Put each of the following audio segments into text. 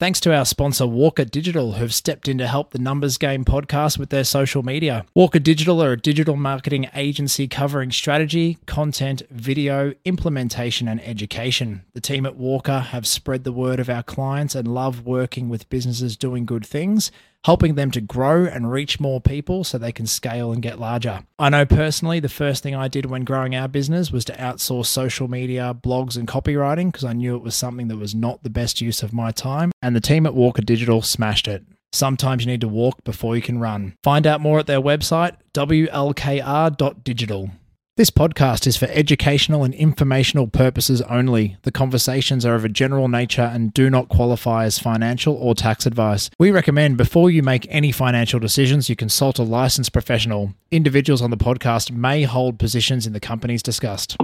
Thanks to our sponsor, Walker Digital, who've stepped in to help the Numbers Game podcast with their social media. Walker Digital are a digital marketing agency covering strategy, content, video, implementation, and education. The team at Walker have spread the word of our clients and love working with businesses doing good things helping them to grow and reach more people so they can scale and get larger. I know personally the first thing I did when growing our business was to outsource social media, blogs, and copywriting because I knew it was something that was not the best use of my time, and the team at Walker Digital smashed it. Sometimes you need to walk before you can run. Find out more at their website, wlkr.digital. This podcast is for educational and informational purposes only. The conversations are of a general nature and do not qualify as financial or tax advice. We recommend before you make any financial decisions, you consult a licensed professional. Individuals on the podcast may hold positions in the companies discussed.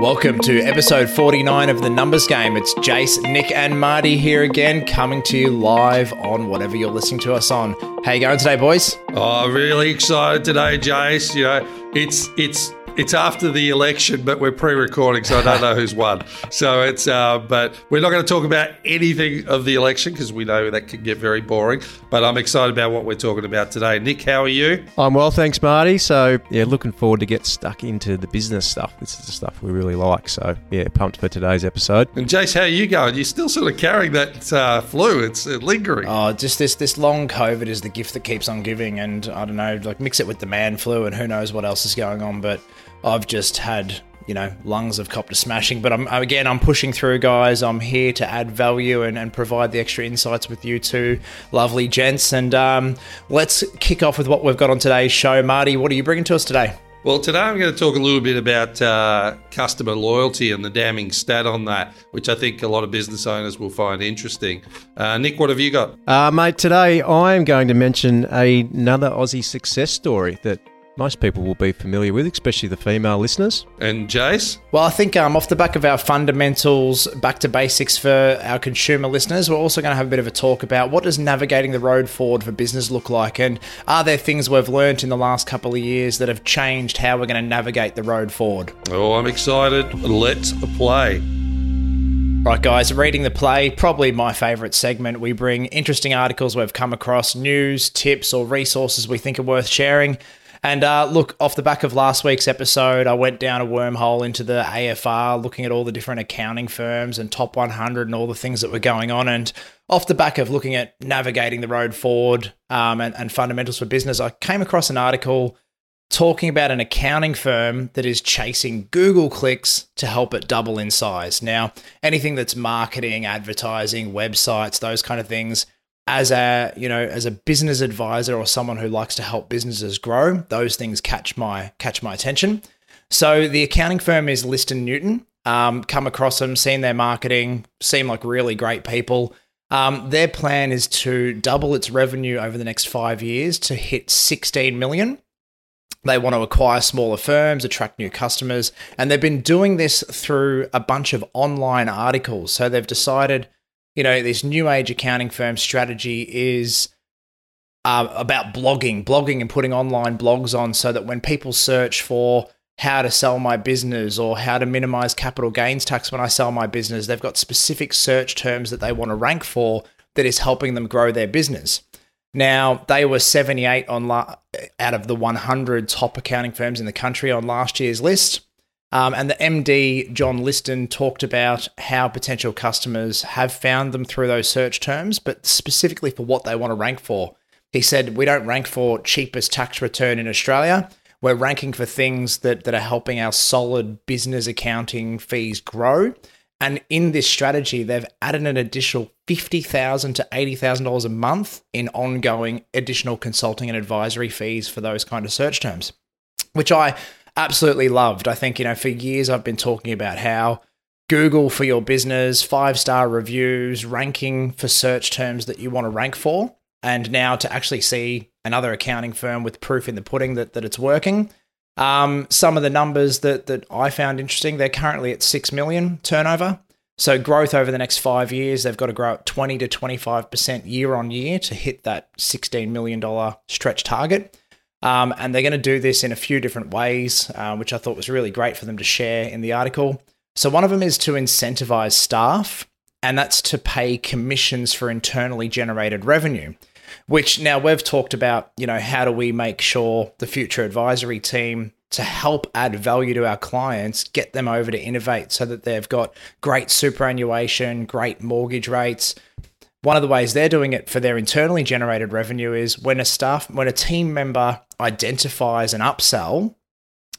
Welcome to episode 49 of The Numbers Game. It's Jace, Nick, and Marty here again, coming to you live on whatever you're listening to us on. How you going today, boys? Oh, really excited today, Jace. You know, it's it's it's after the election, but we're pre-recording, so I don't know who's won. So it's, uh, but we're not going to talk about anything of the election because we know that can get very boring. But I'm excited about what we're talking about today. Nick, how are you? I'm well, thanks, Marty. So yeah, looking forward to get stuck into the business stuff. This is the stuff we really like. So yeah, pumped for today's episode. And Jace, how are you going? You're still sort of carrying that uh, flu. It's uh, lingering. Oh, just this this long COVID is the gift that keeps on giving, and I don't know, like mix it with the man flu, and who knows what else is going on, but. I've just had you know lungs of copter smashing. But i'm again i'm pushing through guys. I'm here to add value and, and provide the extra insights with you two lovely gents. And um, let's kick off with what we've got on today's show. Marty what are you bringing to us today? Well, today I'm going to talk a little bit about uh, customer loyalty and the damning stat on that, which I think a lot of business owners will find interesting. Uh, Nick, what have you got? Uh, mate, today I'm going to mention another Aussie success story that most people will be familiar with, especially the female listeners. And Jace? Well, I think um, off the back of our fundamentals, back to basics for our consumer listeners, we're also going to have a bit of a talk about what does navigating the road forward for business look like, and are there things we've learnt in the last couple of years that have changed how we're going to navigate the road forward? Oh, I'm excited. Let's play. Right, guys, reading the play, probably my favourite segment. We bring interesting articles we've come across, news, tips, or resources we think are worth sharing. And uh, look, off the back of last week's episode, I went down a wormhole into the AFR, looking at all the different accounting firms and top 100 and all the things that were going on. And off the back of looking at navigating the road forward um, and, and fundamentals for business, I came across an article talking about an accounting firm that is chasing Google clicks to help it double in size. Now, anything that's marketing, advertising, websites, those kind of things as a you know as a business advisor or someone who likes to help businesses grow those things catch my catch my attention. So the accounting firm is liston newton. Um, come across them seen their marketing seem like really great people. Um, their plan is to double its revenue over the next five years to hit 16 million. They want to acquire smaller firms, attract new customers, and they've been doing this through a bunch of online articles. So they've decided you know, this new age accounting firm strategy is uh, about blogging, blogging and putting online blogs on so that when people search for how to sell my business or how to minimize capital gains tax when I sell my business, they've got specific search terms that they want to rank for that is helping them grow their business. Now, they were 78 on la- out of the 100 top accounting firms in the country on last year's list. Um, and the MD, John Liston, talked about how potential customers have found them through those search terms, but specifically for what they want to rank for. He said, We don't rank for cheapest tax return in Australia. We're ranking for things that, that are helping our solid business accounting fees grow. And in this strategy, they've added an additional 50,000 to $80,000 a month in ongoing additional consulting and advisory fees for those kind of search terms, which I absolutely loved. I think, you know, for years I've been talking about how Google for your business, five star reviews, ranking for search terms that you want to rank for. And now to actually see another accounting firm with proof in the pudding that, that it's working. Um, some of the numbers that, that I found interesting, they're currently at 6 million turnover. So growth over the next five years, they've got to grow at 20 to 25% year on year to hit that $16 million stretch target. Um, and they're going to do this in a few different ways, uh, which I thought was really great for them to share in the article. So, one of them is to incentivize staff and that's to pay commissions for internally generated revenue. Which now we've talked about, you know, how do we make sure the future advisory team to help add value to our clients, get them over to Inovayt so that they've got great superannuation, great mortgage rates. One of the ways they're doing it for their internally generated revenue is when a staff, when a team member identifies an upsell,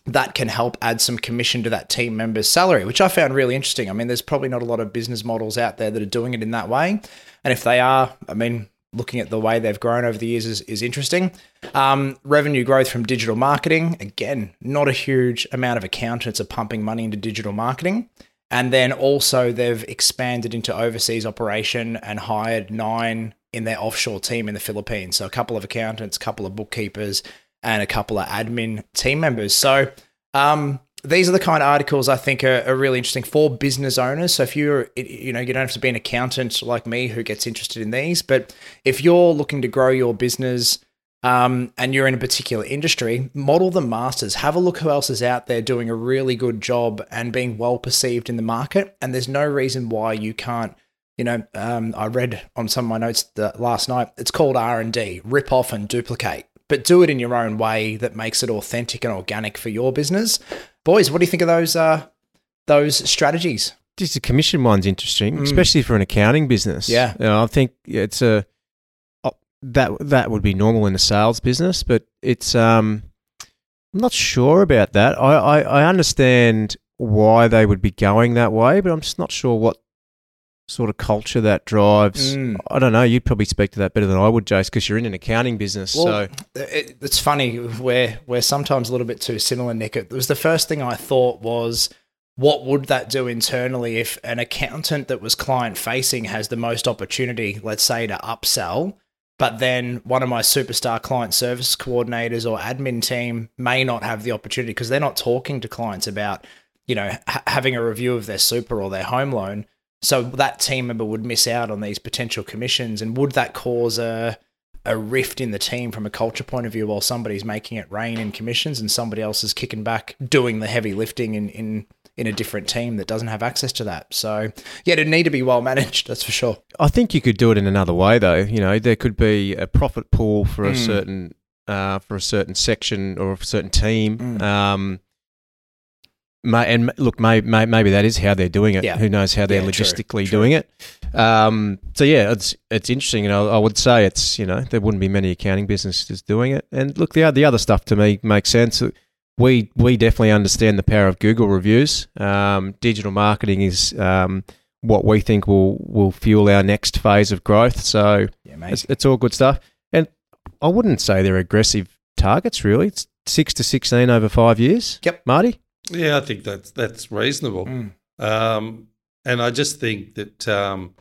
that can help add some commission to that team member's salary, which I found really interesting. I mean, there's probably not a lot of business models out there that are doing it in that way. And if they are, I mean, looking at the way they've grown over the years is, is interesting. Um, revenue growth from digital marketing. Again, not a huge amount of accountants are pumping money into digital marketing. And then also they've expanded into overseas operation and hired nine in their offshore team in the Philippines. So a couple of accountants, a couple of bookkeepers, and a couple of admin team members. So um, these are the kind of articles I think are, are, really interesting for business owners. So if you're, you know, you don't have to be an accountant like me who gets interested in these, but if you're looking to grow your business um, and you're in a particular industry, model the masters. Have a look who else is out there doing a really good job and being well perceived in the market. And there's no reason why you can't. You know, um, I read on some of my notes the, last night. It's called R and D: rip off and duplicate but do it in your own way that makes it authentic and organic for your business. Boys, what do you think of those uh, those strategies? Just the commission one's interesting, mm. especially for an accounting business. Yeah, you know, I think it's a oh, that that would be normal in a sales business, but it's um, I'm not sure about that. I, I, I understand why they would be going that way, but I'm just not sure what sort of culture that drives. Mm. I don't know. You'd probably speak to that better than I would, Jace, because you're in an accounting business. Well, so it, it's funny. We're we're sometimes a little bit too similar, Nick. It was the first thing I thought was. What would that do internally if an accountant that was client facing has the most opportunity, let's say, to upsell, but then one of my superstar client service coordinators or admin team may not have the opportunity because they're not talking to clients about, you know, ha- having a review of their super or their home loan so that team member would miss out on these potential commissions, and would that cause a a rift in the team from a culture point of view while somebody's making it rain in commissions and somebody else is kicking back doing the heavy lifting in in in a different team that doesn't have access to that. So yeah, it'd need to be well managed, that's for sure. I think you could do it in another way though. You know, there could be a profit pool for a mm. certain uh, for a certain section or a certain team. Mm. Um, May, and look, may, may, maybe that is how they're doing it. Yeah. Who knows how they're yeah, logistically true, doing it? Um, so yeah, it's it's interesting, and I, I, would say it's you know there wouldn't be many accounting businesses doing it. And look, the the other stuff to me makes sense. We we definitely understand the power of Google reviews. Um, digital marketing is um, what we think will will fuel our next phase of growth. So yeah, it's, it's all good stuff. And I wouldn't say they're aggressive targets. Really, it's six to sixteen over five years. Yep, Marty. Yeah, I think that's that's reasonable. Mm. Um, and I just think that um,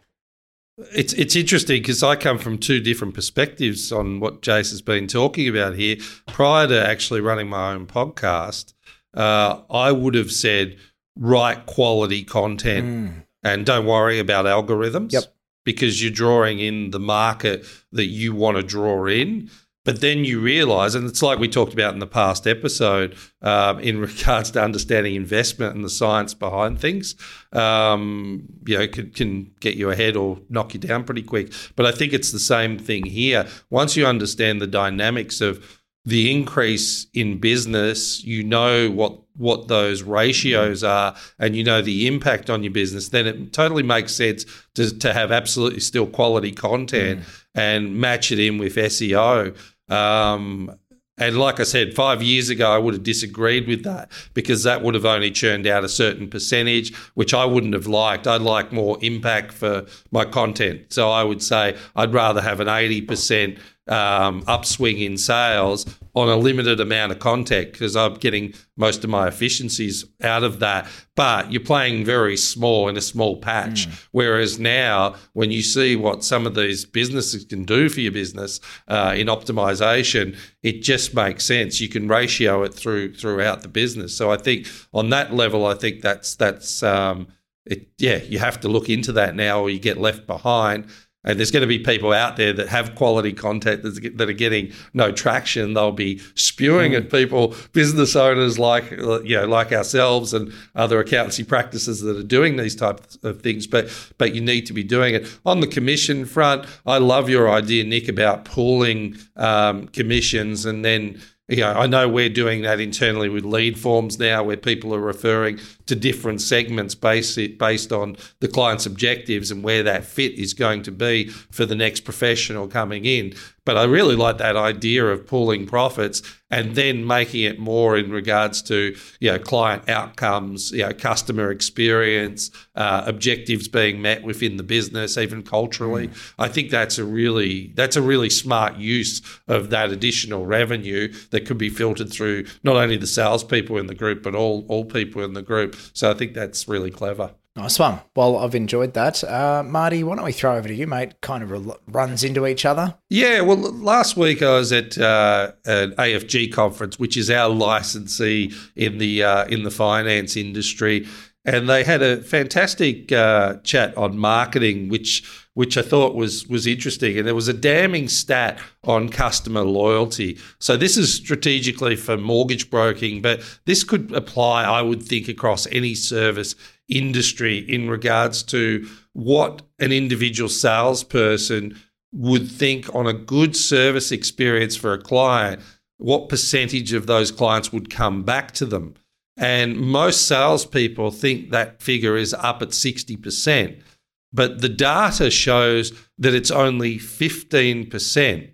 it's it's interesting because I come from two different perspectives on what Jace has been talking about here. Prior to actually running my own podcast, uh, I would have said write quality content mm. and don't worry about algorithms. Yep. Because you're drawing in the market that you want to draw in. But then you realize, and it's like we talked about in the past episode um, in regards to understanding investment and the science behind things, um, you know, can, can get you ahead or knock you down pretty quick. But I think it's the same thing here. Once you understand the dynamics of the increase in business, you know what what those ratios are, and you know the impact on your business, then it totally makes sense to, to have absolutely still quality content mm. and match it in with SEO. Um, and like I said, five years ago, I would have disagreed with that because that would have only churned out a certain percentage, which I wouldn't have liked. I'd like more impact for my content. So I would say I'd rather have an 80% um, upswing in sales on a limited amount of content because I'm getting most of my efficiencies out of that. But you're playing very small in a small patch. Mm. Whereas now, when you see what some of these businesses can do for your business uh, in optimization, it just makes sense. You can ratio it through throughout the business. So I think on that level, I think that's that's um, it. Yeah, you have to look into that now, or you get left behind. And there's going to be people out there that have quality content that are getting no traction. They'll be spewing mm. at people, business owners like you know like ourselves and other accountancy practices that are doing these types of things. But but you need to be doing it on the commission front. I love your idea, Nick, about pooling um, commissions and then you know, I know we're doing that internally with lead forms now, where people are referring to different segments based based on the client's objectives and where that fit is going to be for the next professional coming in. But I really like that idea of pooling profits and then making it more in regards to you know client outcomes, you know customer experience, uh, objectives being met within the business, even culturally. Mm. I think that's a really that's a really smart use of that additional revenue that could be filtered through not only the salespeople in the group but all all people in the group. So I think that's really clever. Nice one. Well, I've enjoyed that. Uh, Marty, why don't we throw over to you, mate? Kind of re- runs into each other. Yeah. Well, last week I was at uh, an AFG conference, which is our licensee in the uh, in the finance industry, and they had a fantastic uh, chat on marketing, which which I thought was was interesting. And there was a damning stat on customer loyalty. So this is strategically for mortgage broking, but this could apply, I would think, across any service industry in regards to what an individual salesperson would think on a good service experience for a client, what percentage of those clients would come back to them. And most salespeople think that figure is up at 60%. But the data shows that it's only 15%.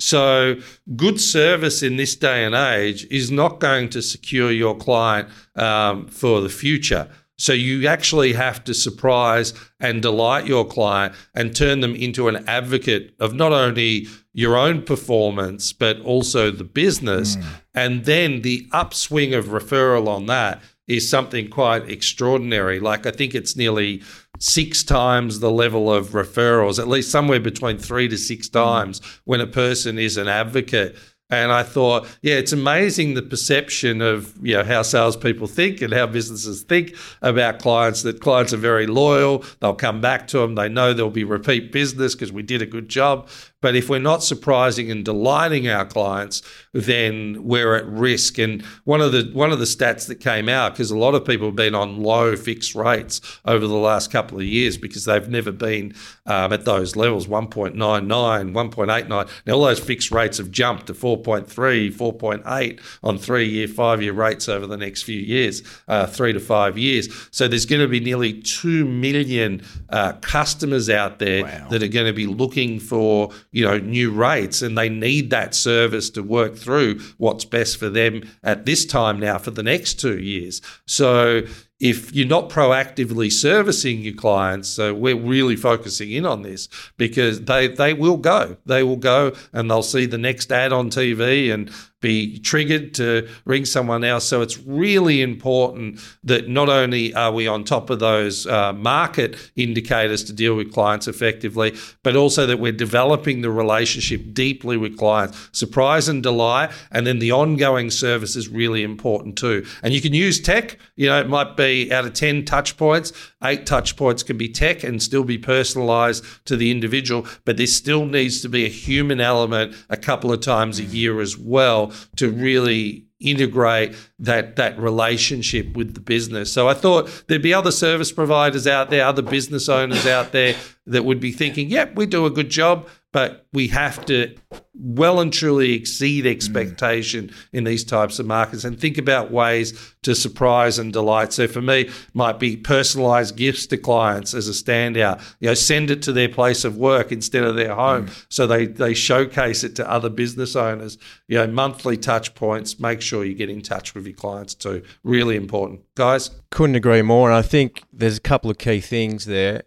So, good service in this day and age is not going to secure your client um, for the future. So you actually have to surprise and delight your client and turn them into an advocate of not only your own performance, but also the business. Mm. And then the upswing of referral on that is something quite extraordinary. Like I think it's nearly six times the level of referrals, at least somewhere between three to six mm. times mm. when a person is an advocate. And I thought, yeah, it's amazing the perception of you know how salespeople think and how businesses think about clients. That clients are very loyal; they'll come back to them. They know there'll be repeat business because we did a good job. But if we're not surprising and delighting our clients, then we're at risk. And one of the one of the stats that came out, because a lot of people have been on low fixed rates over the last couple of years because they've never been um, at those levels 1.99, 1.89. Now, all those fixed rates have jumped to 4.3, 4.8 on three year, five year rates over the next few years, uh, three to five years. So there's going to be nearly 2 million uh, customers out there wow. that are going to be looking for you know new rates and they need that service to work through what's best for them at this time now for the next two years. So if you're not proactively servicing your clients, so we're really focusing in on this because they they will go, they will go, and they'll see the next ad on TV and be triggered to ring someone else. So it's really important that not only are we on top of those uh, market indicators to deal with clients effectively, but also that we're developing the relationship deeply with clients. Surprise and delight, and then the ongoing service is really important too. And you can use tech. You know, it might be out of ten touch points, eight touch points can be tech and still be personalised to the individual, but there still needs to be a human element a couple of times a year as well to really integrate that that relationship with the business. So I thought there'd be other service providers out there, other business owners out there that would be thinking, "Yep, we do a good job, but we have to well and truly exceed expectation mm. in these types of markets and think about ways to surprise and delight. So for me, might be personalized gifts to clients as a standout. You know, send it to their place of work instead of their home. Mm. So they they showcase it to other business owners. You know, monthly touch points. Make sure you get in touch with your clients too. Really important. Guys? Couldn't agree more. And I think there's a couple of key things there.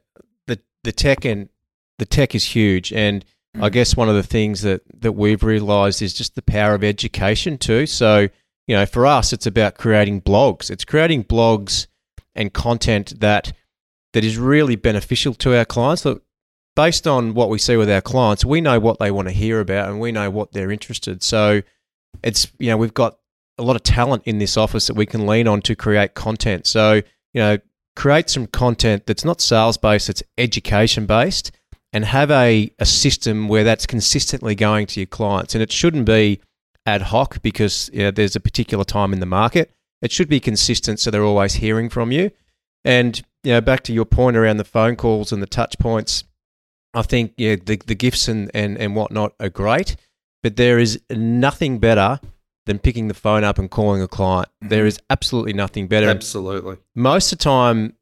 The the tech and the tech is huge and I guess one of the things that, that we've realized is just the power of education too. So, you know, for us, it's about creating blogs. It's creating blogs and content that that is really beneficial to our clients. Look, based on what we see with our clients, we know what they want to hear about and we know what they're interested. So it's you know, we've got a lot of talent in this office that we can lean on to create content. So, you know, create some content that's not sales based, it's education based and have a, a system where that's consistently going to your clients. And it shouldn't be ad hoc because you know, there's a particular time in the market. It should be consistent so they're always hearing from you. And you know, back to your point around the phone calls and the touch points, I think yeah, the, the gifts and, and, and whatnot are great, but there is nothing better than picking the phone up and calling a client. Mm-hmm. There is absolutely nothing better. Absolutely. Most of the time,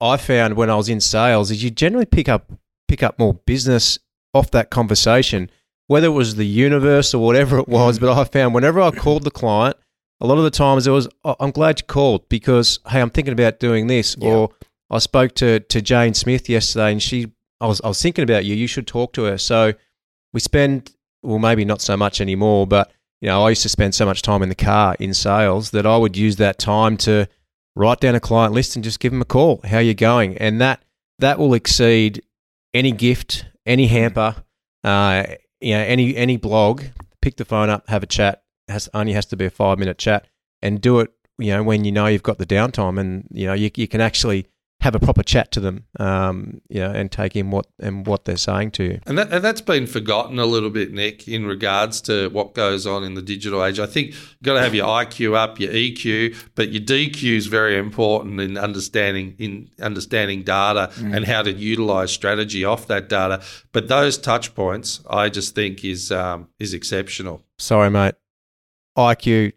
I found when I was in sales is you generally pick up pick up more business off that conversation, whether it was the universe or whatever it was. Mm. But I found whenever I called the client, a lot of the times it was, oh, I'm glad you called because hey, I'm thinking about doing this. Yeah. Or I spoke to to Jane Smith yesterday, and she I was I was thinking about you. You should talk to her. So we spend well, maybe not so much anymore, but you know, I used to spend so much time in the car in sales that I would use that time to write down a client list and just give them a call. How you going? And that that will exceed any gift, any hamper, uh, you know, any any blog. Pick the phone up, have a chat. Has only has to be a five minute chat, and do it. You know, when you know you've got the downtime, and you know you you can actually have a proper chat to them. Um, you know, and take in what and what they're saying to you. And, that, and that's been forgotten a little bit, Nick, in regards to what goes on in the digital age. I think you've got to have your IQ up, your EQ, but your DQ is very important in understanding in understanding data and how to utilize strategy off that data. But those touch points, I just think is um, is exceptional. Sorry, mate. IQ,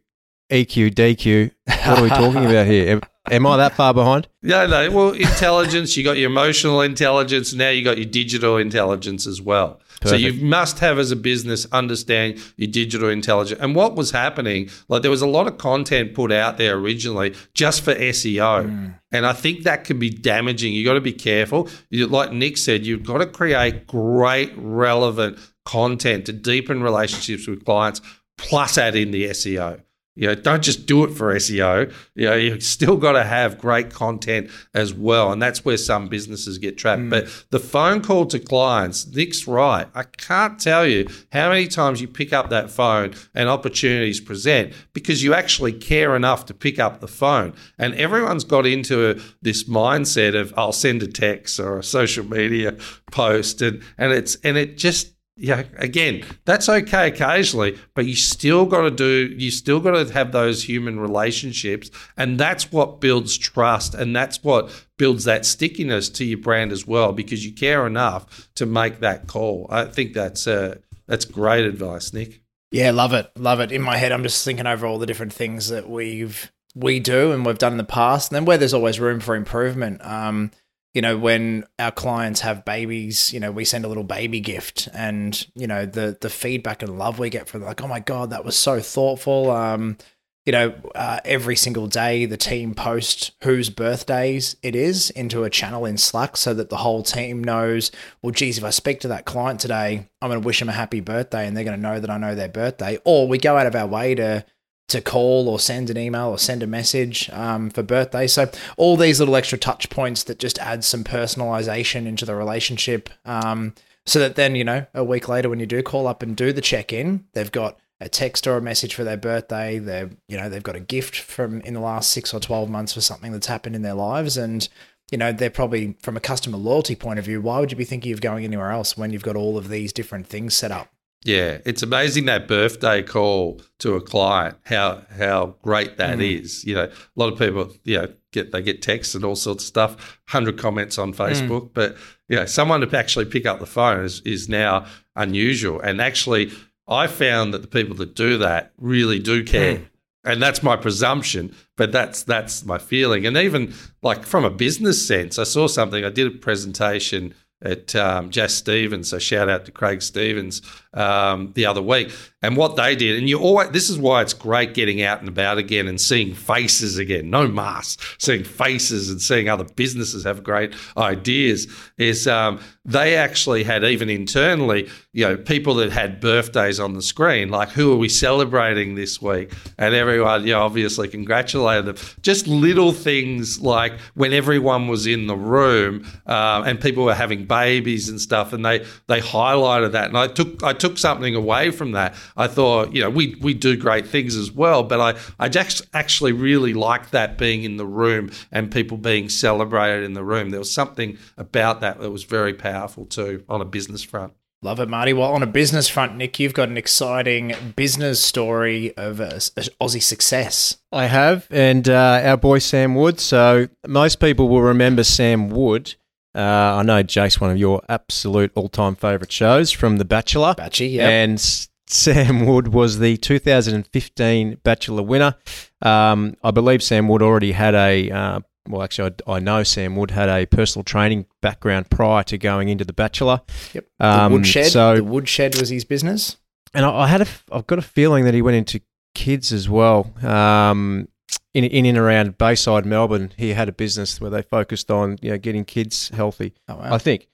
EQ, DQ. What are we talking about here? Am, am I that far behind? Yeah, no. Well, intelligence. you got your emotional intelligence. Now you got your digital intelligence as well. So you must have as a business understand your digital intelligence. And what was happening, like there was a lot of content put out there originally just for SEO. Hmm. And I think that can be damaging. You got to be careful. You, like Nick said, you've got to create great, relevant content to deepen relationships with clients, plus add in the SEO. You know, don't just do it for SEO. You know, you still got to have great content as well, and that's where some businesses get trapped. Mm. But the phone call to clients, Nick's right. I can't tell you how many times you pick up that phone and opportunities present because you actually care enough to pick up the phone. And everyone's got into a, this mindset of I'll send a text or a social media post, and and it's and it just yeah, again, that's okay occasionally, but you still got to do, you still got to have those human relationships. And that's what builds trust. And that's what builds that stickiness to your brand as well, because you care enough to make that call. I think that's, uh, that's great advice, Nick. Yeah, love it, love it. In my head, I'm just thinking over all the different things that we've we do and we've done in the past, and then where there's always room for improvement. Um, you know, when our clients have babies, you know, we send a little baby gift, and you know the the feedback and love we get from like, oh my god, that was so thoughtful. Um, you know, uh, every single day the team post whose birthdays it is into a channel in Slack so that the whole team knows, well, geez, if I speak to that client today, I'm going to wish them a happy birthday and they're going to know that I know their birthday. Or we go out of our way to to call or send an email or send a message um, for birthday. So all these little extra touch points that just add some personalization into the relationship. Um, so that then, you know, a week later when you do call up and do the check-in, they've got a text or a message for their birthday. They're, you know, they've got a gift from in the last six or 12 months for something that's happened in their lives. And, you know, they're probably from a customer loyalty point of view, why would you be thinking of going anywhere else when you've got all of these different things set up? Yeah, it's amazing that birthday call to a client. How how great that mm. is. You know, a lot of people, you know, get they get texts and all sorts of stuff. Hundred comments on mm. Facebook, but you know, someone to actually pick up the phone is is now unusual. And actually, I found that the people that do that really do care. Mm. And that's my presumption, but that's that's my feeling. And even like from a business sense, I saw something. I did a presentation at um, Jess Stevens. So shout out to Craig Stevens um, the other week. And what they did, and you always, this is why it's great getting out and about again and seeing faces again, no masks, seeing faces and seeing other businesses have great ideas. Is um, they actually had even internally, you know, people that had birthdays on the screen, like who are we celebrating this week? And everyone, you know, obviously congratulated them. Just little things like when everyone was in the room uh, and people were having babies and stuff, and they they highlighted that, and I took I took something away from that. I thought, you know, we we do great things as well, but I I just actually really liked that being in the room and people being celebrated in the room. There was something about that that was very powerful too on a business front. Love it, Marty. Well, on a business front, Nick, you've got an exciting business story of uh, Aussie success. I have, and uh, our boy Sam Wood. So most people will remember Sam Wood. Uh, I know Jace, one of your absolute all-time favourite shows from The Bachelor. Batchy, yeah. And Sam Wood was the 2015 Bachelor winner. Um, I believe Sam Wood already had a uh, well, actually, I, I, know Sam Wood had a personal training background prior to going into The Bachelor. Yep. Um, the Woodshed. So, the Woodshed was his business. And I, I, had a, I've got a feeling that he went into kids as well. Um, in, in and around Bayside, Melbourne, he had a business where they focused on you know getting kids healthy. Oh, wow. I think.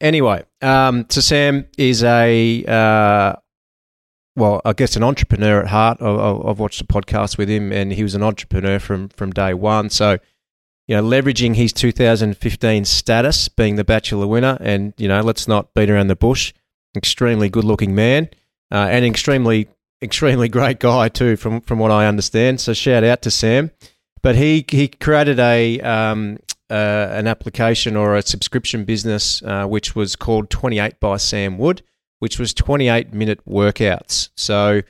Anyway, um, so Sam is a uh, well, I guess an entrepreneur at heart. I, I've watched a podcast with him, and he was an entrepreneur from from day one. So you know, leveraging his 2015 status, being the Bachelor winner, and you know, let's not beat around the bush. Extremely good-looking man, uh, and extremely, extremely great guy too, from from what I understand. So shout out to Sam. But he he created a um, uh, an application or a subscription business uh, which was called 28 by Sam Wood, which was 28 minute workouts. So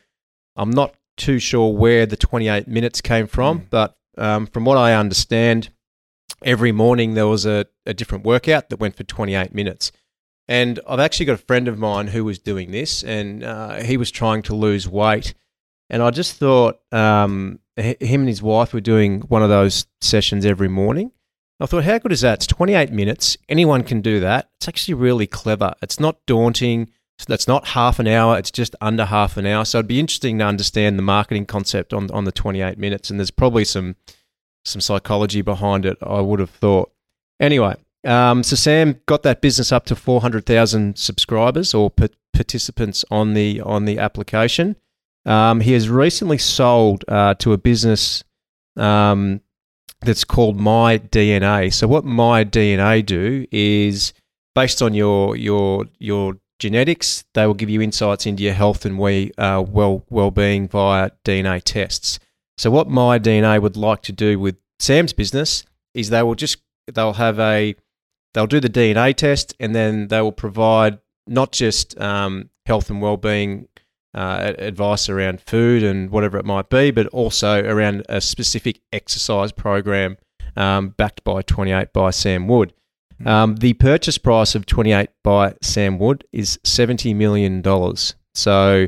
I'm not too sure where the 28 minutes came from, mm. but um, from what I understand, every morning there was a, a different workout that went for 28 minutes. And I've actually got a friend of mine who was doing this, and uh, he was trying to lose weight. And I just thought um, him and his wife were doing one of those sessions every morning. I thought, how good is that? It's 28 minutes. Anyone can do that. It's actually really clever. It's not daunting. That's not half an hour. It's just under half an hour. So it'd be interesting to understand the marketing concept on on the 28 minutes. And there's probably some some psychology behind it, I would have thought. Anyway, um, so Sam got that business up to 400,000 subscribers or p- participants on the on the application. Um, he has recently sold uh, to a business um, that's called My DNA. So what My DNA do is based on your your your genetics, they will give you insights into your health and we uh, well well being via DNA tests. So what my DNA would like to do with Sam's business is they will just they'll have a they'll do the DNA test and then they will provide not just um, health and well-being uh, advice around food and whatever it might be, but also around a specific exercise program um, backed by 28 by Sam Wood. Hmm. Um, the purchase price of 28 by Sam Wood is $70 million. So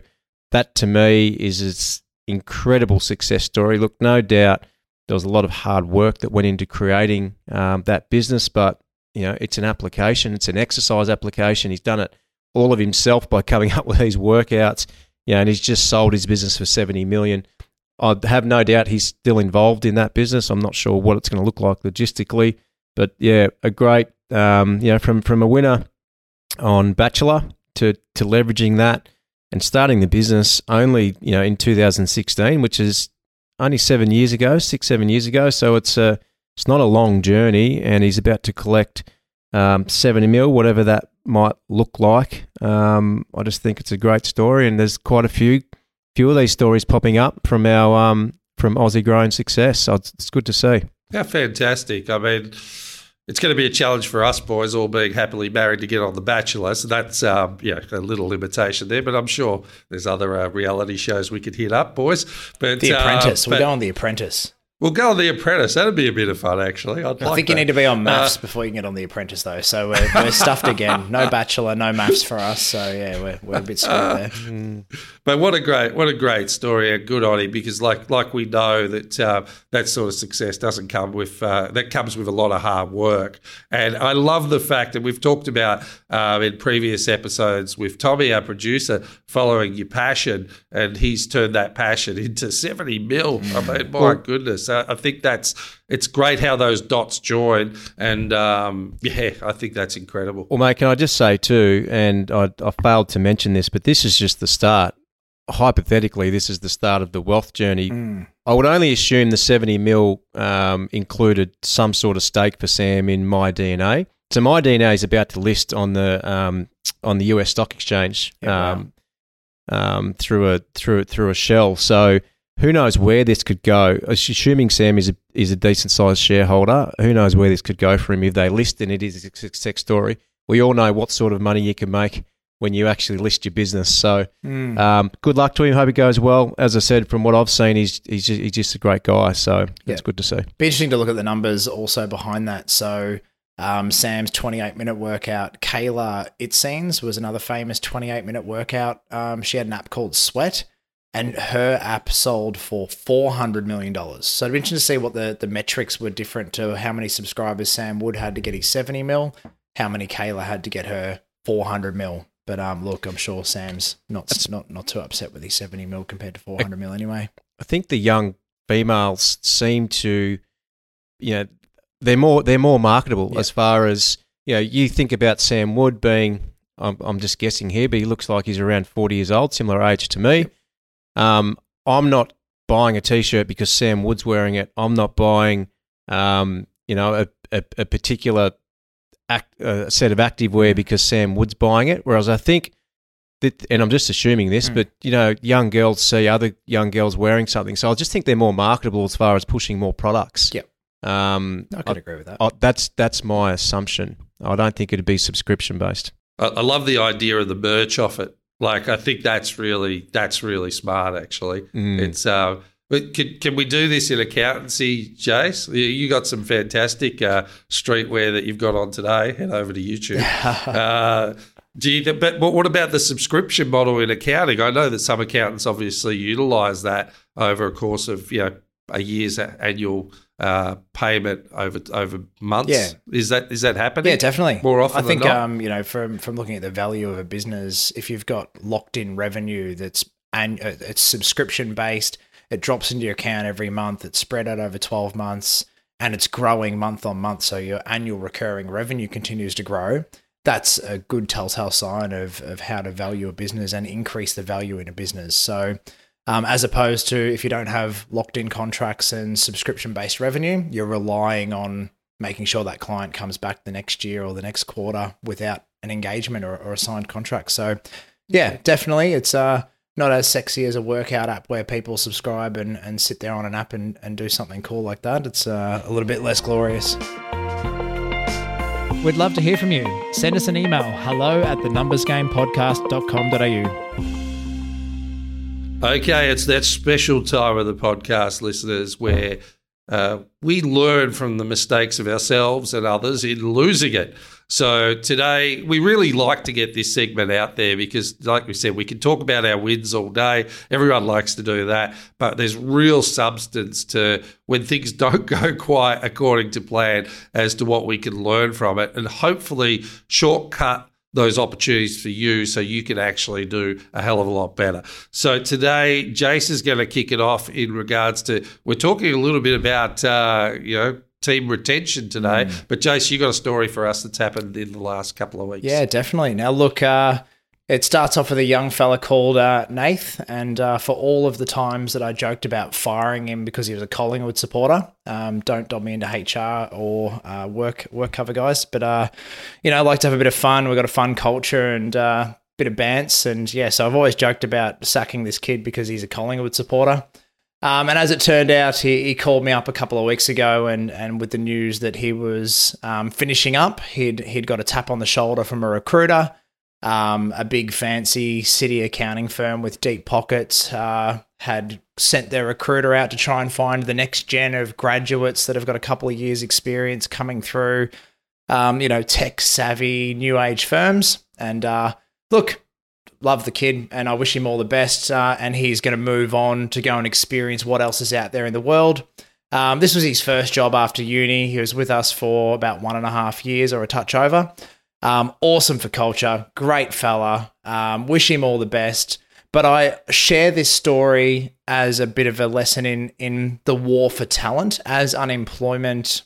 that to me is an incredible success story. Look, no doubt there was a lot of hard work that went into creating um, that business, but you know, it's an application, it's an exercise application. He's done it all of himself by coming up with these workouts. You know, and he's just sold his business for 70 million. I have no doubt he's still involved in that business. I'm not sure what it's going to look like logistically, but yeah, a great, um, you know, from from a winner on Bachelor to to leveraging that and starting the business only you know in 2016, which is only seven years ago, six seven years ago. So it's a it's not a long journey, and he's about to collect um, seventy mil, whatever that might look like. Um, I just think it's a great story, and there's quite a few few of these stories popping up from our um, from Aussie growing success. So it's, it's good to see. Yeah, fantastic. I mean it's going to be a challenge for us boys, all being happily married to get on The Bachelor. So that's um, yeah, a little limitation there. But I'm sure there's other uh, reality shows we could hit up, boys. But The Apprentice, uh, we'll go on The Apprentice. We'll go on The Apprentice. That'd be a bit of fun, actually. I'd i like think that. you need to be on MAFS uh, before you get on The Apprentice, though. So we're, we're stuffed again. No Bachelor, no MAFS for us. So yeah, we're, we're a bit screwed there. Mm. But what a great what a great story and good on him because like like we know that uh, that sort of success doesn't come with uh, that comes with a lot of hard work. And I love the fact that we've talked about uh, in previous episodes with Tommy, our producer, following your passion, and he's turned that passion into seventy mil. I mean, my goodness, I, I think that's it's great how those dots join, and um, yeah, I think that's incredible. Well, mate, can I just say too, and I, I failed to mention this, but this is just the start. Hypothetically, this is the start of the wealth journey. Mm. I would only assume the seventy mil um, included some sort of stake for Sam in my DNA. so my DNA is about to list on the um, on the US stock exchange Yeah, wow. um, um, through a through through a shell. So who knows where this could go? Assuming Sam is a, is a decent sized shareholder, who knows where this could go for him if they list and it is a success story. We all know what sort of money you can make when you actually list your business. So Mm. um, good luck to him. Hope it goes well. As I said, from what I've seen, he's he's just, he's just a great guy. So it's Yeah. good to see. Be interesting to look at the numbers also behind that. So, um, Sam's 28 minute workout. Kayla, it seems, was another famous 28 minute workout. Um, she had an app called Sweat, and her app sold for $400 million. So, it'd be interesting to see what the, the metrics were different to how many subscribers Sam Wood had to get his 70 mil, how many Kayla had to get her 400 mil. But um, look, I'm sure Sam's not not not too upset with his 70 mil compared to 400 mil anyway. I think the young females seem to, you know, they're more they're more marketable Yeah. as far as you know. You think about Sam Wood being, I'm, I'm just guessing here, but he looks like he's around forty years old, similar age to me. Um, I'm not buying a T-shirt because Sam Wood's wearing it. I'm not buying, um, you know, a, a, a particular act, uh, set of activewear because Sam Wood's buying it. Whereas I think that, and I'm just assuming this, Mm. but you know, young girls see other young girls wearing something, so I just think they're more marketable as far as pushing more products. Yep. Um, I could agree with that. I- that's that's my assumption. I don't think it'd be subscription based. I, I love the idea of the merch off it. Like I think that's really that's really smart. Actually, Mm. it's. Uh, but can, can we do this in accountancy, Jace? You- got some fantastic uh, streetwear that you've got on today. Head over to YouTube. uh, do you, but, but what about the subscription model in accounting? I know that some accountants obviously utilise that over a course of you know a year's annual uh, payment over over months. Yeah. is that is that happening? Yeah, definitely. More often I think than not? um, you know, from from looking at the value of a business, if you've got locked in revenue that's and uh, it's subscription based, it drops into your account every month. It's spread out over twelve months, and it's growing month on month. So your annual recurring revenue continues to grow. That's a good telltale sign of of how to value a business and increase the value in a business. So. Um, as opposed to if you don't have locked in contracts and subscription based revenue, you're relying on making sure that client comes back the next year or the next quarter without an engagement or, or a signed contract. So, yeah, definitely, it's uh, not as sexy as a workout app where people subscribe and, and sit there on an app and, and do something cool like that. It's uh, a little bit less glorious. We'd love to hear from you. Send us an email hello at the numbersgamepodcast.com.au. Okay, it's that special time of the podcast, listeners, where uh, we learn from the mistakes of ourselves and others in losing it. So today, we really like to get this segment out there because, like we said, we can talk about our wins all day. Everyone likes to do that, but there's real substance to when things don't go quite according to plan as to what we can learn from it and hopefully shortcut those opportunities for you so you can actually do a hell of a lot better. So today, Jace is going to kick it off in regards to, we're talking a little bit about, uh, you know, team retention today. Mm. But Jace, you got a story for us that's happened in the last couple of weeks. Yeah, definitely. Now, look, uh, it starts off with a young fella called uh, Nath, and uh, for all of the times that I joked about firing him because he was a Collingwood supporter, um, don't dob me into HR or uh, work work cover guys, but uh, you know, I like to have a bit of fun. We've got a fun culture and uh, bit of bants, and yeah, so I've always joked about sacking this kid because he's a Collingwood supporter. Um, and as it turned out, he, he called me up a couple of weeks ago, and, and with the news that he was um, finishing up, he'd he'd got a tap on the shoulder from a recruiter, um, a big fancy city accounting firm with deep pockets, uh, had sent their recruiter out to try and find the next gen of graduates that have got a couple of years' experience coming through, um, you know, tech savvy, new age firms. And uh, look, love the kid and I wish him all the best. Uh, and he's going to move on to go and experience what else is out there in the world. Um, this was his first job after uni. He was with us for about one and a half years or a touch over. Um, awesome for culture, great fella. Um, wish him all the best. But I share this story as a bit of a lesson in in the war for talent as unemployment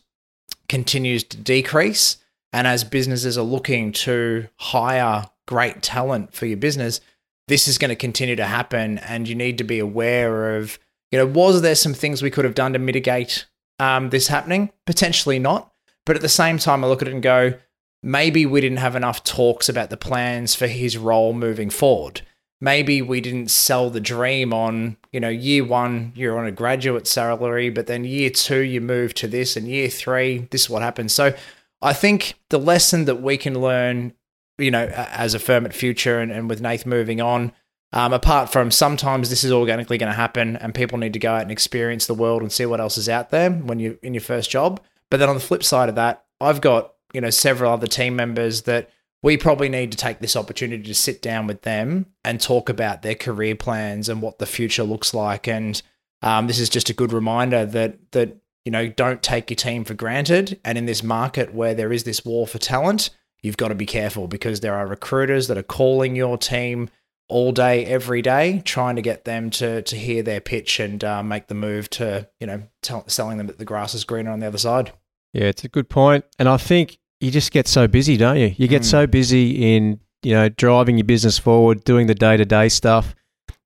continues to decrease and as businesses are looking to hire great talent for your business, this is going to continue to happen, and you need to be aware of, you know, was there some things we could have done to mitigate um, this happening? Potentially not, but at the same time, I look at it and go, maybe we didn't have enough talks about the plans for his role moving forward. Maybe we didn't sell the dream on, you know, year one, you're on a graduate salary, but then year two, you move to this, and year three, this is what happens. So I think the lesson that we can learn, you know, as a firm at Future and, and with Nath moving on, um, apart from sometimes this is organically going to happen and people need to go out and experience the world and see what else is out there when you're in your first job. But then on the flip side of that, I've got, you know, several other team members that we probably need to take this opportunity to sit down with them and talk about their career plans and what the future looks like. And um, this is just a good reminder that that you know don't take your team for granted. And in this market where there is this war for talent, you've got to be careful because there are recruiters that are calling your team all day, every day, trying to get them to to hear their pitch and uh, make the move to you know selling them that the grass is greener on the other side. Yeah, it's a good point, and I think you just get so busy, don't you? You get mm. so busy in you know driving your business forward, doing the day to day stuff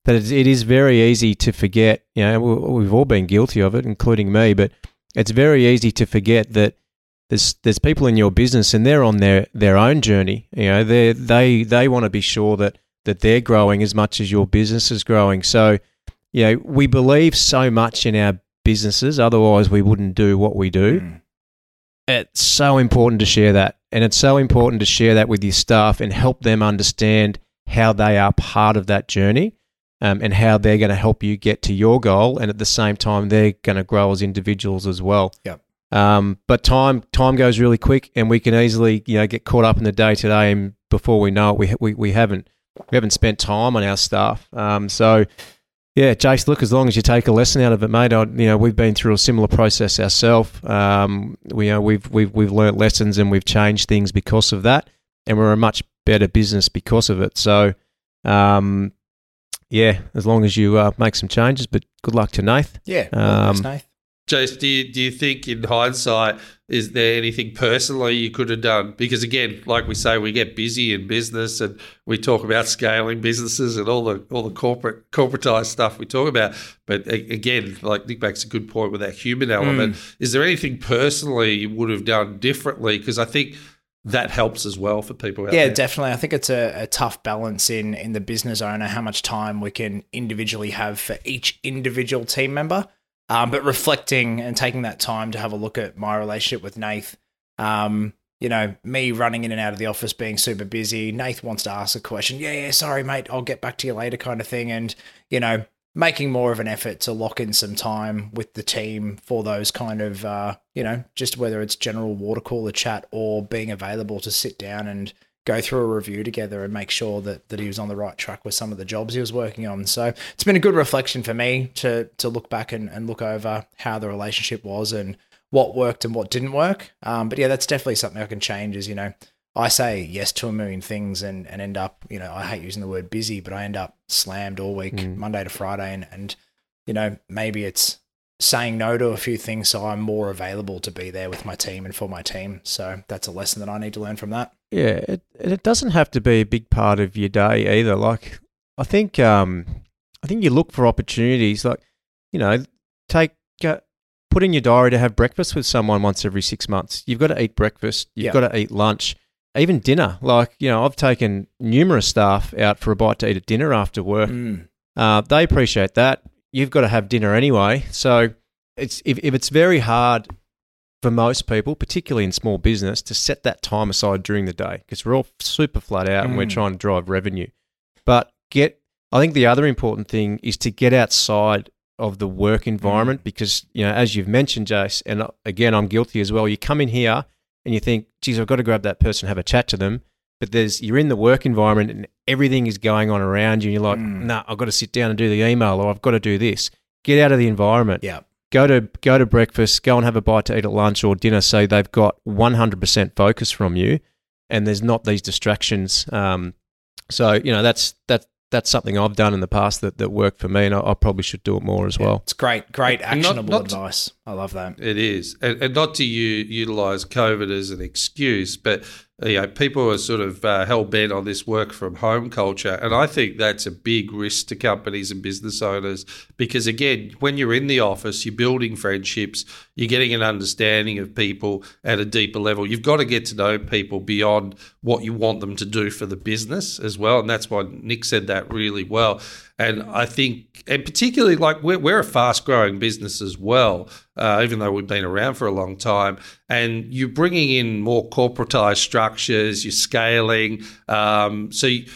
that it is very easy to forget. You know, we've all been guilty of it, including me, but it's very easy to forget that there's there's people in your business and they're on their their own journey. You know, they they they want to be sure that that they're growing as much as your business is growing. So, you know, we believe so much in our businesses, otherwise we wouldn't do what we do. Mm. It's so important to share that. And it's so important to share that with your staff and help them understand how they are part of that journey um, and how they're going to help you get to your goal. And at the same time, they're going to grow as individuals as well. Yep. Um, but time time goes really quick, and we can easily you know get caught up in the day to day, and before we know it, we we, we haven't we haven't spent time on our staff. Um, so, yeah, Jace, look, as long as you take a lesson out of it, mate. I, you know, we've been through a similar process ourselves. Um, we, you know, we've we've we've learnt lessons and we've changed things because of that, and we're a much better business because of it. So, um, yeah, as long as you uh, make some changes, but good luck to Nath. Yeah, um, Nath. Jace, do you, do you think in hindsight, is there anything personally you could have done? Because again, like we say, we get busy in business and we talk about scaling businesses and all the all the corporate corporatized stuff we talk about. But again, like Nick makes a good point with that human element. Mm. Is there anything personally you would have done differently? Because I think that helps as well for people. yeah, there. definitely. I think it's a, a, tough balance in in the business owner how much time we can individually have for each individual team member. Um, but reflecting and taking that time to have a look at my relationship with Nath, um, you know, me running in and out of the office being super busy. Nath wants to ask a question. Yeah, yeah, sorry, mate. I'll get back to you later, kind of thing. And, you know, making more of an effort to lock in some time with the team for those kind of, uh, you know, just whether it's general water cooler chat or being available to sit down and go through a review together and make sure that, that he was on the right track with some of the jobs he was working on. So it's been a good reflection for me to to look back and, and look over how the relationship was and what worked and what didn't work. Um, but yeah, that's definitely something I can change is, you know, I say yes to a million things and, and end up, you know, I hate using the word busy, but I end up slammed all week, mm. Monday to Friday. And, and, you know, maybe it's saying no to a few things so I'm more available to be there with my team and for my team. So that's a lesson that I need to learn from that. Yeah, it, it doesn't have to be a big part of your day either. Like I think um I think you look for opportunities like you know, take put in your diary to have breakfast with someone once every 6 months. You've got to eat breakfast, you've got to eat lunch, even dinner. Like, you know, I've taken numerous staff out for a bite to eat at dinner after work. Mm. Uh, they appreciate that you've got to have dinner anyway. So it's if, if it's very hard for most people, particularly in small business, to set that time aside during the day because we're all super flat out mm. and we're mm. trying to drive revenue. But get, I think the other important thing is to get outside of the work environment mm. because you know, as you've mentioned, Jace, and uh, again, I'm guilty as well. You come in here and you think, "Geez, I've got to grab that person, have a chat to them." but there's you're in the work environment and everything is going on around you and you're like mm. nah i've got to sit down and do the email or i've got to do this get out of the environment yeah go to go to breakfast go and have a bite to eat at lunch or dinner so they've got 100% focus from you and there's not these distractions um, so you know that's that's that's something I've done in the past that, that worked for me, and I, I probably should do it more as yeah, well. It's great, great actionable not, not advice. I love that. It is, and, and not to you utilize COVID as an excuse, but you know, people are sort of uh, hell bent on this work from home culture, and I think that's a big risk to companies and business owners because again, when you're in the office, you're building friendships, you're getting an understanding of people at a deeper level. You've got to get to know people beyond what you want them to do for the business as well, and that's why Nick said that really well. And I think, and particularly like we're, we're a fast growing business as well, uh, even though we've been around for a long time. And you're bringing in more corporatized structures, you're scaling. Um, so, you,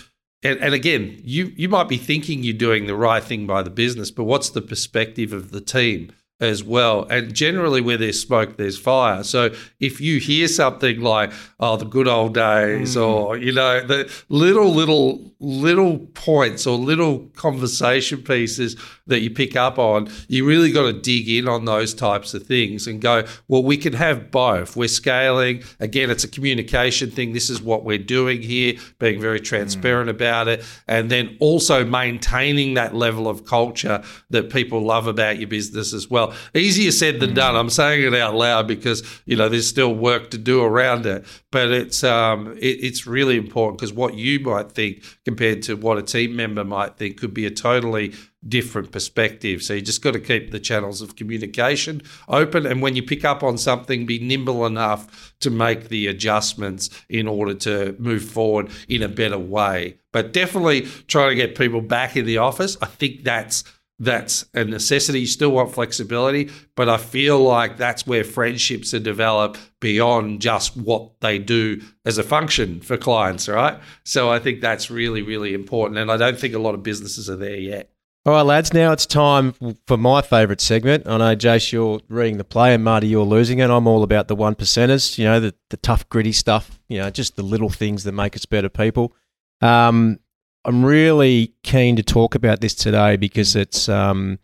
and, and again, you, you might be thinking you're doing the right thing by the business, but what's the perspective of the team? As well. And generally, where there's smoke, there's fire. So if you hear something like, oh, the good old days, mm. or, you know, the little, little, little points or little conversation pieces that you pick up on, you really got to dig in on those types of things and go, well, we can have both. We're scaling. Again, it's a communication thing. This is what we're doing here, being very transparent mm. about it. And then also maintaining that level of culture that people love about your business as well. Easier said than done. I'm saying it out loud because you know there's still work to do around it, but it's um, it, it's really important because what you might think compared to what a team member might think could be a totally different perspective. So you just got to keep the channels of communication open, and when you pick up on something, be nimble enough to make the adjustments in order to move forward in a better way. But definitely trying to get people back in the office. I think that's that's a necessity. You still want flexibility, but I feel like that's where friendships are developed beyond just what they do as a function for clients, right? So I think that's really, really important. And I don't think a lot of businesses are there yet. All right, lads, now it's time for my favourite segment. I know, Jace, you're reading the play, and Marty, you're losing it. I'm all about the one percenters, you know, the, the tough, gritty stuff, you know, just the little things that make us better people. Um, I'm really keen to talk about this today because it's, um,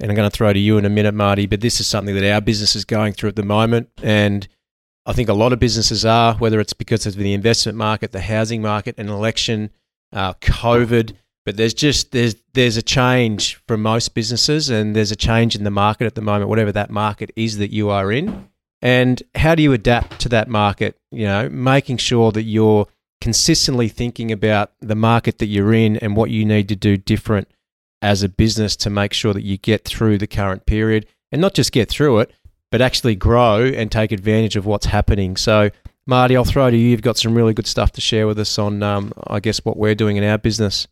and I'm going to throw to you in a minute, Marty, but this is something that our business is going through at the moment. And I think a lot of businesses are, whether it's because of the investment market, the housing market, an election, uh, COVID. But there's just there's there's a change for most businesses, and there's a change in the market at the moment, whatever that market is that you are in. And how do you adapt to that market? You know, making sure that you're consistently thinking about the market that you're in and what you need to do different as a business to make sure that you get through the current period and not just get through it, but actually grow and take advantage of what's happening. So, Marty, I'll throw to you. You've got some really good stuff to share with us on, um, I guess, what we're doing in our business.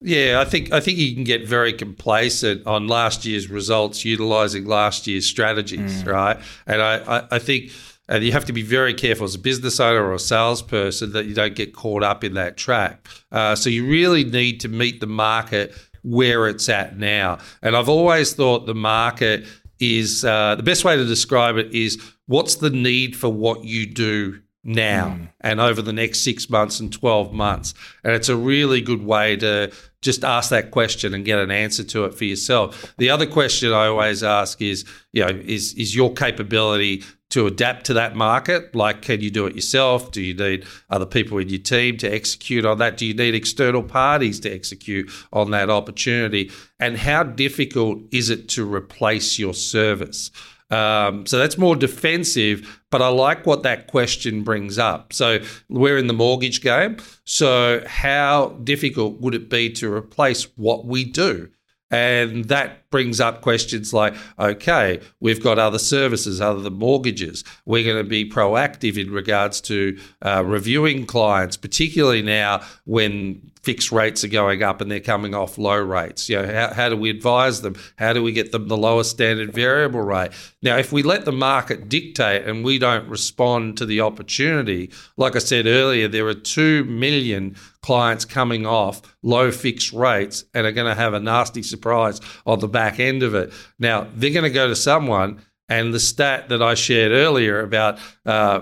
Yeah, I think I think you can get very complacent on last year's results, utilizing last year's strategies, mm. right? And I, I, I think and you have to be very careful as a business owner or a salesperson that you don't get caught up in that trap. Uh, so you really need to meet the market where it's at now. And I've always thought the market is uh, the best way to describe it is what's the need for what you do now mm. and over the next six months and 12 months. And it's a really good way to just ask that question and get an answer to it for yourself. The other question I always ask is, you know, is is your capability to adapt to that market? Like, can you do it yourself? Do you need other people in your team to execute on that? Do you need external parties to execute on that opportunity? And how difficult is it to replace your service? Um, so that's more defensive, but I like what that question brings up. So we're in the mortgage game. So, how difficult would it be to replace what we do? And that brings up questions like okay, we've got other services other than mortgages. We're going to be proactive in regards to uh, reviewing clients, particularly now when fixed rates are going up and they're coming off low rates. You know, how, how do we advise them? How do we get them the lowest standard variable rate? Now, if we let the market dictate and we don't respond to the opportunity, like I said earlier, there are 2 million clients coming off low fixed rates and are going to have a nasty surprise on the back end of it. Now, they're going to go to someone and the stat that I shared earlier about uh,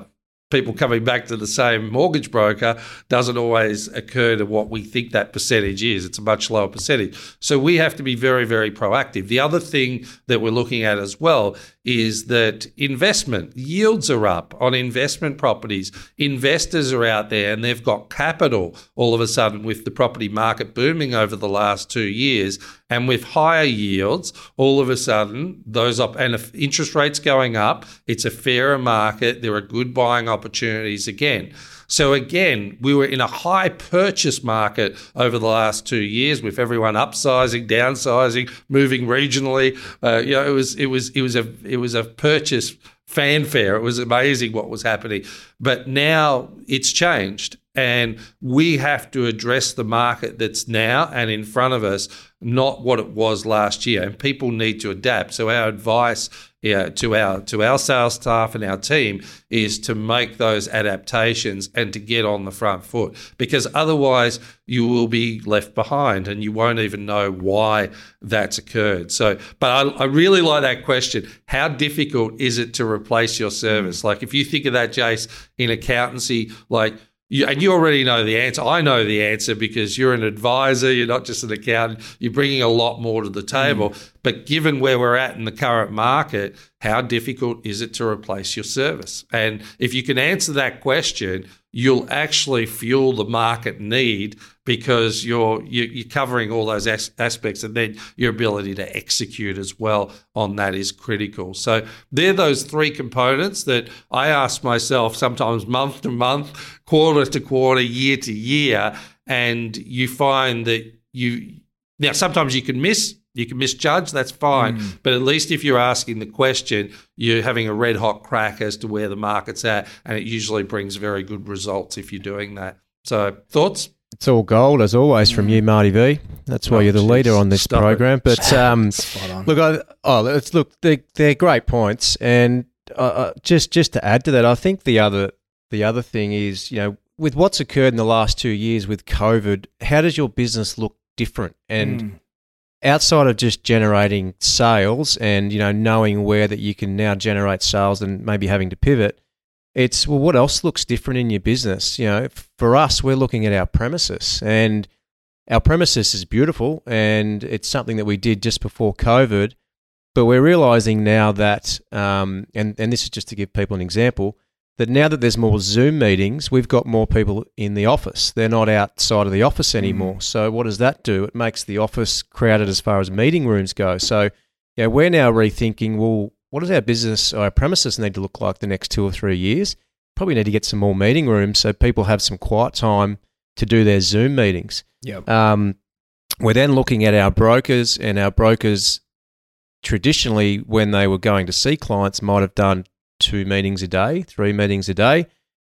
people coming back to the same mortgage broker doesn't always occur to what we think that percentage is. It's a much lower percentage. So we have to be very, very proactive. The other thing that we're looking at as well is that investment yields are up on investment properties. Investors are out there and they've got capital all of a sudden with the property market booming over the last two years. And with higher yields, all of a sudden, those up and if interest rates going up, it's a fairer market. There are good buying opportunities again. So again, we were in a high purchase market over the last two years with everyone upsizing, downsizing, moving regionally. Uh, you know, it was it was it was a it was a purchase fanfare. It was amazing what was happening. But now it's changed. And we have to address the market that's now and in front of us, not what it was last year. And people need to adapt. So our advice yeah, to our to our sales staff and our team is to make those adaptations and to get on the front foot because otherwise you will be left behind and you won't even know why that's occurred. So, but I, I really like that question. How difficult is it to replace your service? Like if you think of that, Jace, in accountancy, like you, and you already know the answer. I know the answer because you're an advisor. You're not just an accountant. You're bringing a lot more to the table. Mm. But given where we're at in the current market, how difficult is it to replace your service? And if you can answer that question, you'll actually fuel the market need because you're you're covering all those aspects, and then your ability to execute as well on that is critical. So they're those three components that I ask myself sometimes month to month, quarter to quarter, year to year, and you find that you now sometimes you can miss you can misjudge, that's fine. Mm. But at least if you're asking the question, you're having a red hot crack as to where the market's at. And it usually brings very good results if you're doing that. So, thoughts? It's all gold as always from you, Marty V. That's why oh, you're the geez. leader on this Stop program. It. But um, look, I, oh, let's look. They're, they're great points, and uh, uh, just just to add to that, I think the other the other thing is, you know, with what's occurred in the last two years with COVID, how does your business look different? And mm outside of just generating sales and you know knowing where that you can now generate sales and maybe having to pivot it's well what else looks different in your business? You know for us we're looking at our premises and our premises is beautiful and it's something that we did just before covid but we're realizing now that um, and, and this is just to give people an example that now that there's more Zoom meetings, we've got more people in the office. They're not outside of the office anymore. Mm. So what does that do? It makes the office crowded as far as meeting rooms go. So yeah, we're now rethinking. Well, what does our business, our premises need to look like the next two or three years? Probably need to get some more meeting rooms so people have some quiet time to do their Zoom meetings. Yep. Um, we're then looking at our brokers, and our brokers traditionally, when they were going to see clients, might have done two meetings a day, three meetings a day.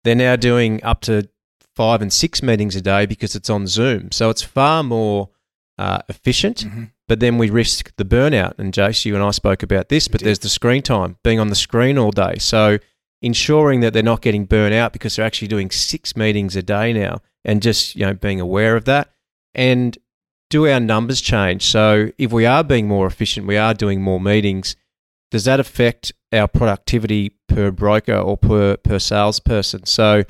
They're now doing up to five and six meetings a day because it's on Zoom. So it's far more uh, efficient. Mm-hmm. But then we risk the burnout. And Jace, you and I spoke about this, but there's the screen time, being on the screen all day. So ensuring that they're not getting burnt out because they're actually doing six meetings a day now and just, you know, being aware of that. And do our numbers change? So if we are being more efficient, we are doing more meetings, does that affect our productivity per broker or per per salesperson? So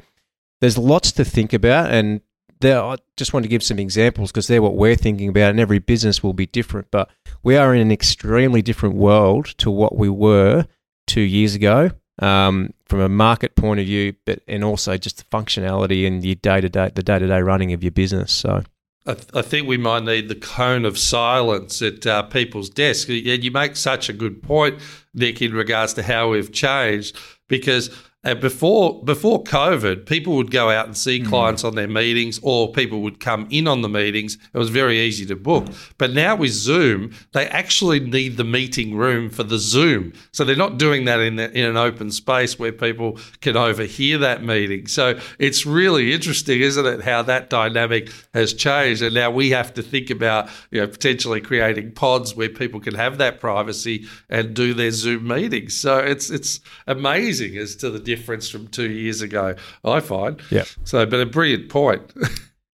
there's lots to think about, and there, I just want to give some examples because they're what we're thinking about, and every business will be different. But we are in an extremely different world to what we were two years ago, um, from a market point of view, but and also just the functionality and your day to day, the day to day running of your business. So I, th- I, think we might need the cone of silence at uh, people's desks. And you make such a good point, Nick, in regards to how we've changed because uh, before before COVID, people would go out and see mm. clients on their meetings, or people would come in on the meetings. It was very easy to book. But now with Zoom, they actually need the meeting room for the Zoom, so they're not doing that in the, in an open space where people can overhear that meeting. So it's really interesting, isn't it, how that dynamic has changed, and now we have to think about you know potentially creating pods where people can have that privacy and do their Zoom meetings. So it's it's amazing as to the difference from two years ago. I find. Yeah. So, but a brilliant point.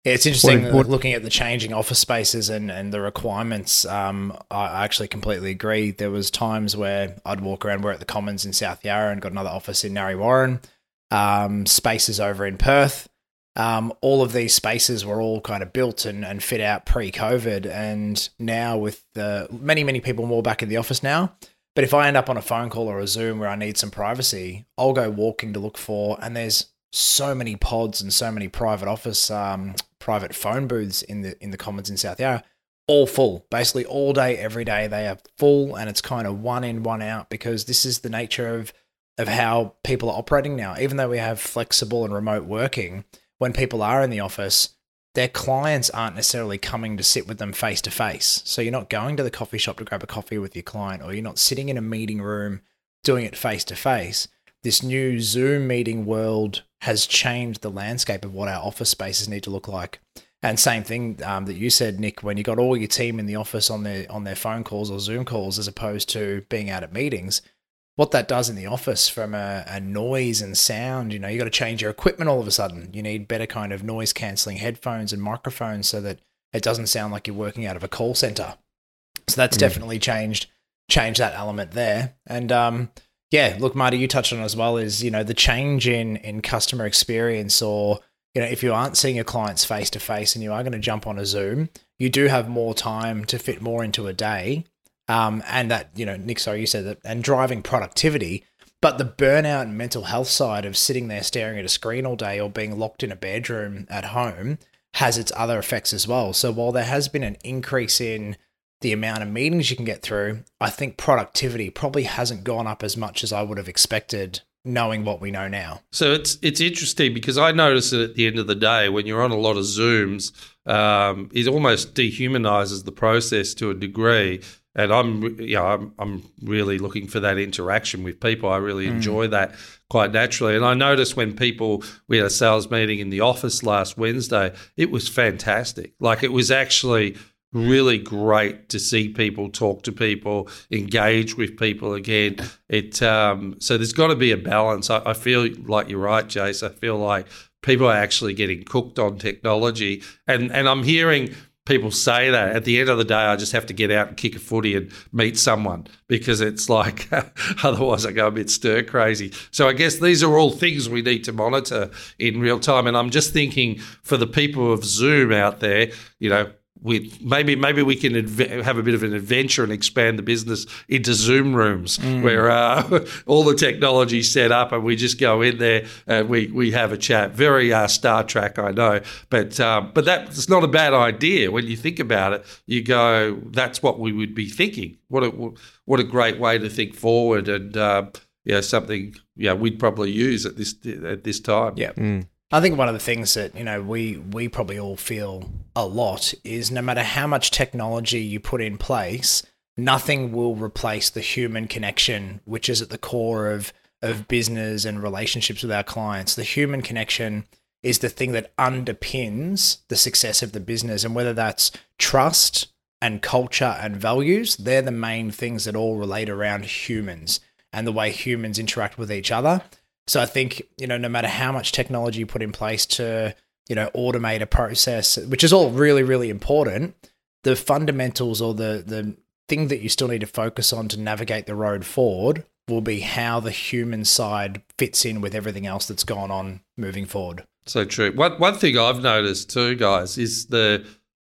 Yeah, it's interesting what, what, looking at the changing office spaces and, and the requirements. Um, I actually completely agree. There was times where I'd walk around. We're at the Commons in South Yarra and got another office in Narre Warren. Um, spaces over in Perth. Um, all of these spaces were all kind of built and, and fit out pre-COVID, and now with the many many people more back in the office now, but if I end up on a phone call or a Zoom where I need some privacy, I'll go walking to look for, and there's so many pods and so many private office, um, private phone booths in the in the Commons in South Yarra, all full. Basically, all day, every day, they are full, and it's kind of one in, one out because this is the nature of of how people are operating now. Even though we have flexible and remote working, when people are in the office, their clients aren't necessarily coming to sit with them face to face. So you're not going to the coffee shop to grab a coffee with your client, or you're not sitting in a meeting room doing it face to face. This new Zoom meeting world has changed the landscape of what our office spaces need to look like. And same thing um, that you said, Nick, when you got all your team in the office on their on their phone calls or Zoom calls, as opposed to being out at meetings, what that does in the office from a, a noise and sound, you know, you got to change your equipment all of a sudden. You need better kind of noise canceling headphones and microphones so that it doesn't sound like you're working out of a call center. So that's mm. definitely changed changed that element there. And um, yeah, look, Marty, you touched on as well is you know the change in in customer experience or you know, if you aren't seeing your clients face to face and you are going to jump on a Zoom, you do have more time to fit more into a day. Um, and that, you know, Nick, sorry, you said that, and driving productivity. But the burnout and mental health side of sitting there staring at a screen all day or being locked in a bedroom at home has its other effects as well. So while there has been an increase in the amount of meetings you can get through, I think productivity probably hasn't gone up as much as I would have expected knowing what we know now. So it's it's interesting because I notice that at the end of the day, when you're on a lot of Zooms, um, it almost dehumanizes the process to a degree. And I'm, know, I'm, I'm really looking for that interaction with people. I really mm. enjoy that quite naturally. And I noticed when people, we had a sales meeting in the office last Wednesday, it was fantastic. Like it was actually really great to see people talk to people, engage with people again. It um, so there's got to be a balance. I, I, feel like you're right, Jace. I feel like people are actually getting cooked on technology, and and I'm hearing people say that. At the end of the day i just have to get out and kick a footy and meet someone because it's like otherwise i go a bit stir crazy. So i guess these are all things we need to monitor in real time. And i'm just thinking for the people of zoom out there you know we maybe maybe we can adv- have a bit of an adventure and expand the business into Zoom rooms mm. where uh, all the technology set up and we just go in there and we, we have a chat. Very uh, Star Trek, I know, but um, but that's not a bad idea when you think about it. You go, that's what we would be thinking. What a what a great way to think forward and uh, yeah, something yeah we'd probably use at this at this time. Yeah. Mm. I think one of the things that you know we we probably all feel a lot is no matter how much technology you put in place, nothing will replace the human connection, which is at the core of of business and relationships with our clients. The human connection is the thing that underpins the success of the business, and whether that's trust and culture and values, they're the main things that all relate around humans and the way humans interact with each other. So I think, you know, no matter how much technology you put in place to, you know, automate a process, which is all really, really important, the fundamentals or the the thing that you still need to focus on to navigate the road forward will be how the human side fits in with everything else that's gone on moving forward. So true. One one thing I've noticed too, guys, is the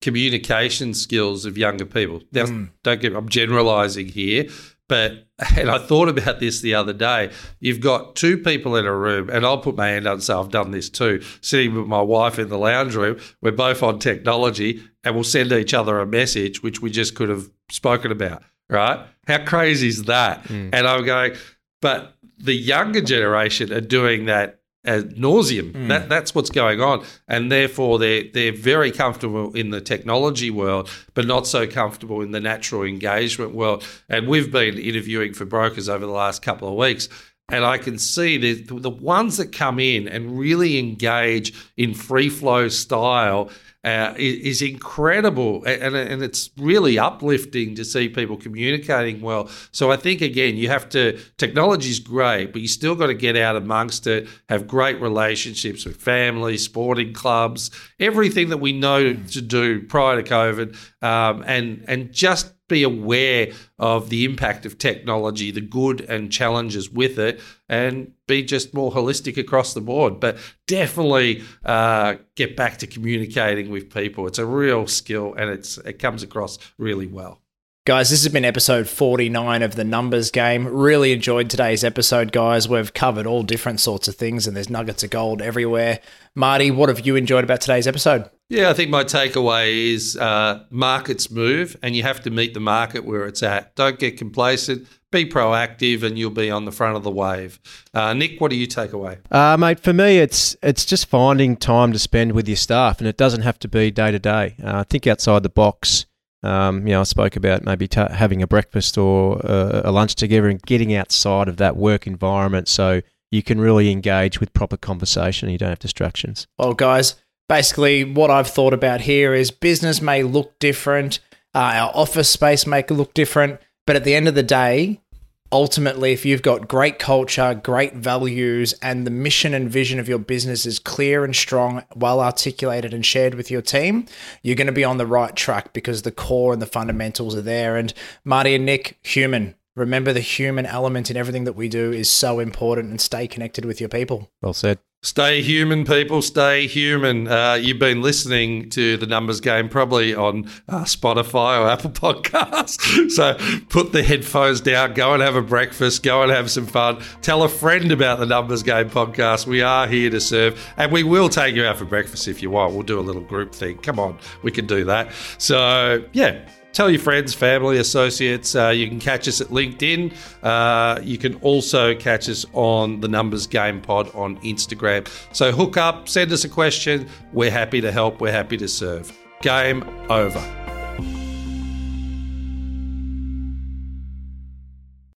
communication skills of younger people. Now, mm. don't get I'm generalizing here, but, and I thought about this the other day. You've got two people in a room, and I'll put my hand up and say I've done this too, sitting with my wife in the lounge room. We're both on technology, and we'll send each other a message, which we just could have spoken about, right? How crazy is that? Mm. And I'm going, but the younger generation are doing that ad nauseum. Mm. That that's what's going on, and therefore they're they're very comfortable in the technology world, but not so comfortable in the natural engagement world. And we've been interviewing for brokers over the last couple of weeks. And I can see the, the ones that come in and really engage in free flow style uh, is, incredible, and, and it's really uplifting to see people communicating well. So I think again, you have to. Technology is great, but you still got to get out amongst it, have great relationships with family, sporting clubs, everything that we know to do prior to COVID, um, and and just be aware of the impact of technology, the good and challenges with it, and be just more holistic across the board. But definitely uh, get back to communicating with people. It's a real skill, and it's it comes across really well. Guys, this has been episode 49 of the Numbers Game. Really enjoyed today's episode, guys. We've covered all different sorts of things and there's nuggets of gold everywhere. Marty, what have you enjoyed about today's episode? Yeah, I think my takeaway is uh, markets move and you have to meet the market where it's at. Don't get complacent. Be proactive, and you'll be on the front of the wave. Uh, Nick, what do you take away? Uh, mate, for me, it's it's just finding time to spend with your staff, and it doesn't have to be day to day. I think outside the box. Um, you know, I spoke about maybe t- having a breakfast or uh, a lunch together and getting outside of that work environment so you can really engage with proper conversation and you don't have distractions. Well, guys, basically, what I've thought about here is business may look different, uh, our office space may look different, but at the end of the day, ultimately, if you've got great culture, great values, and the mission and vision of your business is clear and strong, well articulated, and shared with your team, you're going to be on the right track because the core and the fundamentals are there. And Marty and Nick, human. Remember, the human element in everything that we do is so important and stay connected with your people. Well said. Stay human, people. Stay human. Uh, you've been listening to the Numbers Game probably on uh, Spotify or Apple Podcasts. so put the headphones down, go and have a breakfast, go and have some fun. Tell a friend about the Numbers Game podcast. We are here to serve, and we will take you out for breakfast if you want. We'll do a little group thing. Come on, we can do that. So, yeah, tell your friends, family, associates. Uh, you can catch us at LinkedIn. Uh, you can also catch us on the Numbers Game Pod on Instagram. So hook up, send us a question. We're happy to help. We're happy to serve. Game over.